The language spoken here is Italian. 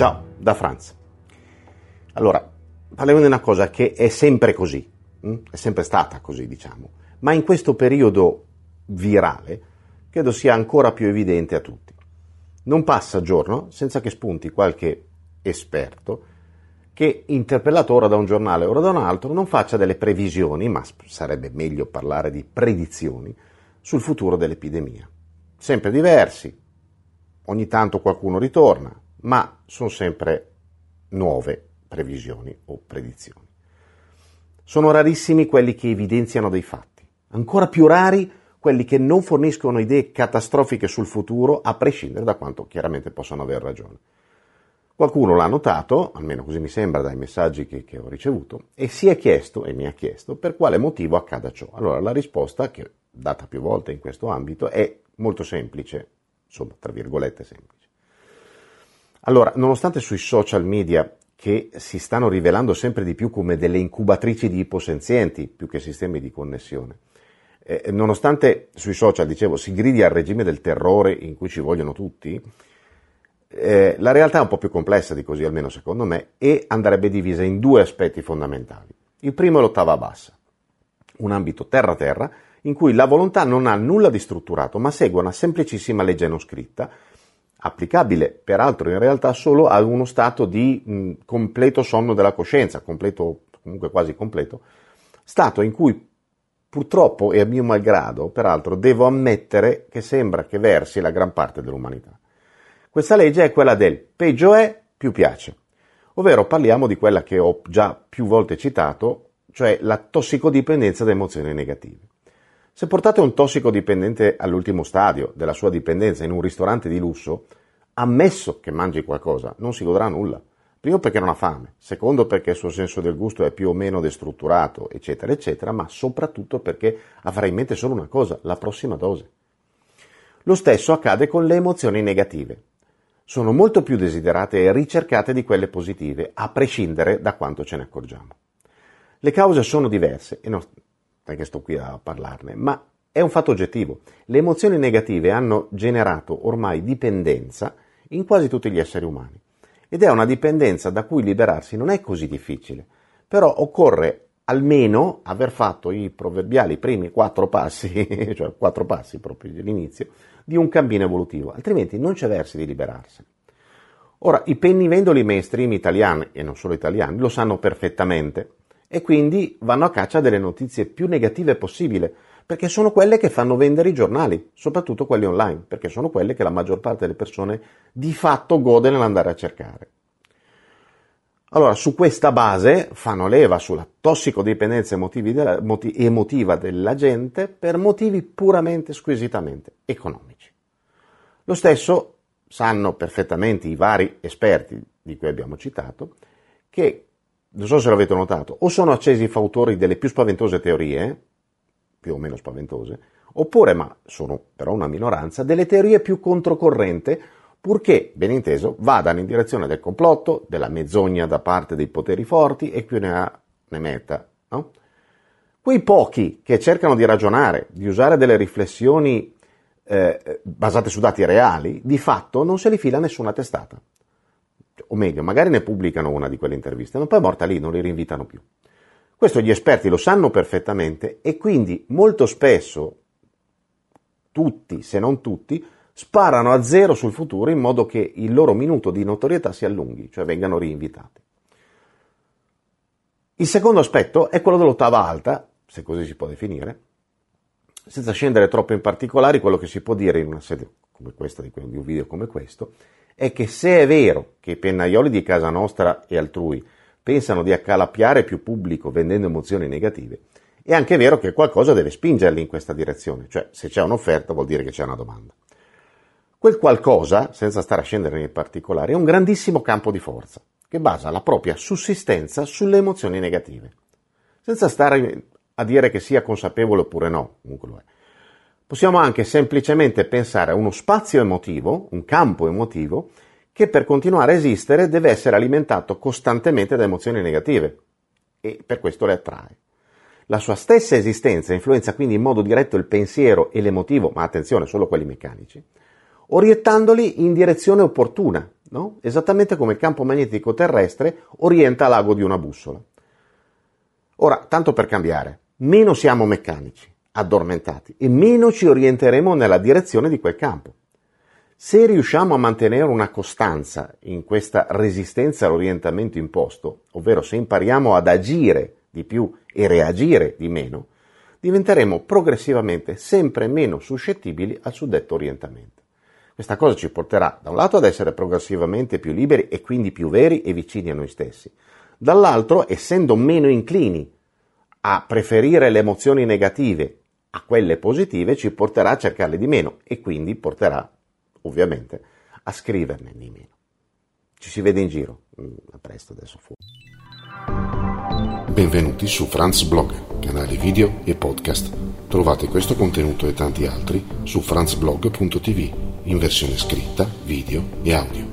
Ciao, da Franz. Allora, parliamo di una cosa che è sempre così, hm? è sempre stata così, diciamo, ma in questo periodo virale credo sia ancora più evidente a tutti. Non passa giorno senza che spunti qualche esperto che, interpellato ora da un giornale, ora da un altro, non faccia delle previsioni, ma sarebbe meglio parlare di predizioni, sul futuro dell'epidemia. Sempre diversi, ogni tanto qualcuno ritorna, ma sono sempre nuove previsioni o predizioni. Sono rarissimi quelli che evidenziano dei fatti, ancora più rari quelli che non forniscono idee catastrofiche sul futuro, a prescindere da quanto chiaramente possono aver ragione. Qualcuno l'ha notato, almeno così mi sembra dai messaggi che, che, ho ricevuto, e si è chiesto, e mi ha chiesto, per quale motivo accada ciò. Allora la risposta, che data più volte in questo ambito, è molto semplice, insomma, tra virgolette semplice. Allora, nonostante sui social media che si stanno rivelando sempre di più come delle incubatrici di iposenzienti più che sistemi di connessione, eh, nonostante sui social, dicevo, si gridi al regime del terrore in cui ci vogliono tutti, eh, la realtà è un po' più complessa di così, almeno secondo me, e andrebbe divisa in due aspetti fondamentali. Il primo è l'ottava bassa, un ambito terra-terra in cui la volontà non ha nulla di strutturato, ma segue una semplicissima legge non scritta applicabile peraltro in realtà solo a uno stato di mh, completo sonno della coscienza, completo, comunque quasi completo, stato in cui purtroppo e a mio malgrado, peraltro, devo ammettere che sembra che versi la gran parte dell'umanità. Questa legge è quella del peggio è, più piace, ovvero parliamo di quella che ho già più volte citato, cioè la tossicodipendenza da emozioni negative. Se portate un tossicodipendente all'ultimo stadio della sua dipendenza in un ristorante di lusso, ammesso che mangi qualcosa, non si godrà nulla. Primo perché non ha fame, secondo perché il suo senso del gusto è più o meno destrutturato, eccetera, eccetera, ma soprattutto perché avrà in mente solo una cosa, la prossima dose. Lo stesso accade con le emozioni negative. Sono molto più desiderate e ricercate di quelle positive, a prescindere da quanto ce ne accorgiamo. Le cause sono diverse e non, che sto qui a parlarne, ma è un fatto oggettivo. Le emozioni negative hanno generato ormai dipendenza in quasi tutti gli esseri umani ed è una dipendenza da cui liberarsi non è così difficile, però occorre almeno aver fatto i proverbiali primi quattro passi, cioè quattro passi proprio all'inizio, di un cammino evolutivo, altrimenti non c'è versi di liberarsene. Ora, i pennivendoli mainstream italiani, e non solo italiani, lo sanno perfettamente, e quindi vanno a caccia delle notizie più negative possibile, perché sono quelle che fanno vendere i giornali, soprattutto quelli online, perché sono quelle che la maggior parte delle persone di fatto gode nell'andare a cercare. Allora, su questa base fanno leva sulla tossicodipendenza della, moti, emotiva della gente per motivi puramente, squisitamente economici. Lo stesso sanno perfettamente i vari esperti di cui abbiamo citato, che non so se l'avete notato, o sono accesi i fautori delle più spaventose teorie, più o meno spaventose, oppure, ma sono però una minoranza, delle teorie più controcorrente, purché, ben inteso, vadano in direzione del complotto, della menzogna da parte dei poteri forti e più ne ha ne metta. No? Quei pochi che cercano di ragionare, di usare delle riflessioni eh, basate su dati reali, di fatto non se li fila nessuna testata o meglio, magari ne pubblicano una di quelle interviste, ma poi è morta lì, non li rinvitano più. Questo gli esperti lo sanno perfettamente e quindi molto spesso tutti, se non tutti, sparano a zero sul futuro in modo che il loro minuto di notorietà si allunghi, cioè vengano rinvitati. Il secondo aspetto è quello dell'ottava alta, se così si può definire, senza scendere troppo in particolari, quello che si può dire in una sede come questa, di un video come questo, è che se è vero che i pennaioli di casa nostra e altrui pensano di accalappiare più pubblico vendendo emozioni negative, è anche vero che qualcosa deve spingerli in questa direzione, cioè se c'è un'offerta vuol dire che c'è una domanda. Quel qualcosa, senza stare a scendere nei particolari, è un grandissimo campo di forza che basa la propria sussistenza sulle emozioni negative, senza stare a dire che sia consapevole oppure no, comunque lo è. Possiamo anche semplicemente pensare a uno spazio emotivo, un campo emotivo, che per continuare a esistere deve essere alimentato costantemente da emozioni negative e per questo le attrae. La sua stessa esistenza influenza quindi in modo diretto il pensiero e l'emotivo, ma attenzione, solo quelli meccanici, orientandoli in direzione opportuna, no? esattamente come il campo magnetico terrestre orienta l'ago di una bussola. Ora, tanto per cambiare, meno siamo meccanici, addormentati, e meno ci orienteremo nella direzione di quel campo. Se riusciamo a mantenere una costanza in questa resistenza all'orientamento imposto, ovvero se impariamo ad agire di più e reagire di meno, diventeremo progressivamente sempre meno suscettibili al suddetto orientamento. Questa cosa ci porterà da un lato ad essere progressivamente più liberi e quindi più veri e vicini a noi stessi, dall'altro, essendo meno inclini a preferire le emozioni negative a quelle positive, ci porterà a cercarle di meno e quindi porterà, ovviamente, a scriverne di meno. Ci si vede in giro. Mm, a presto adesso fuori. Benvenuti su Franz Blog, canale video e podcast. Trovate questo contenuto e tanti altri su franzblog.tv in versione scritta, video e audio.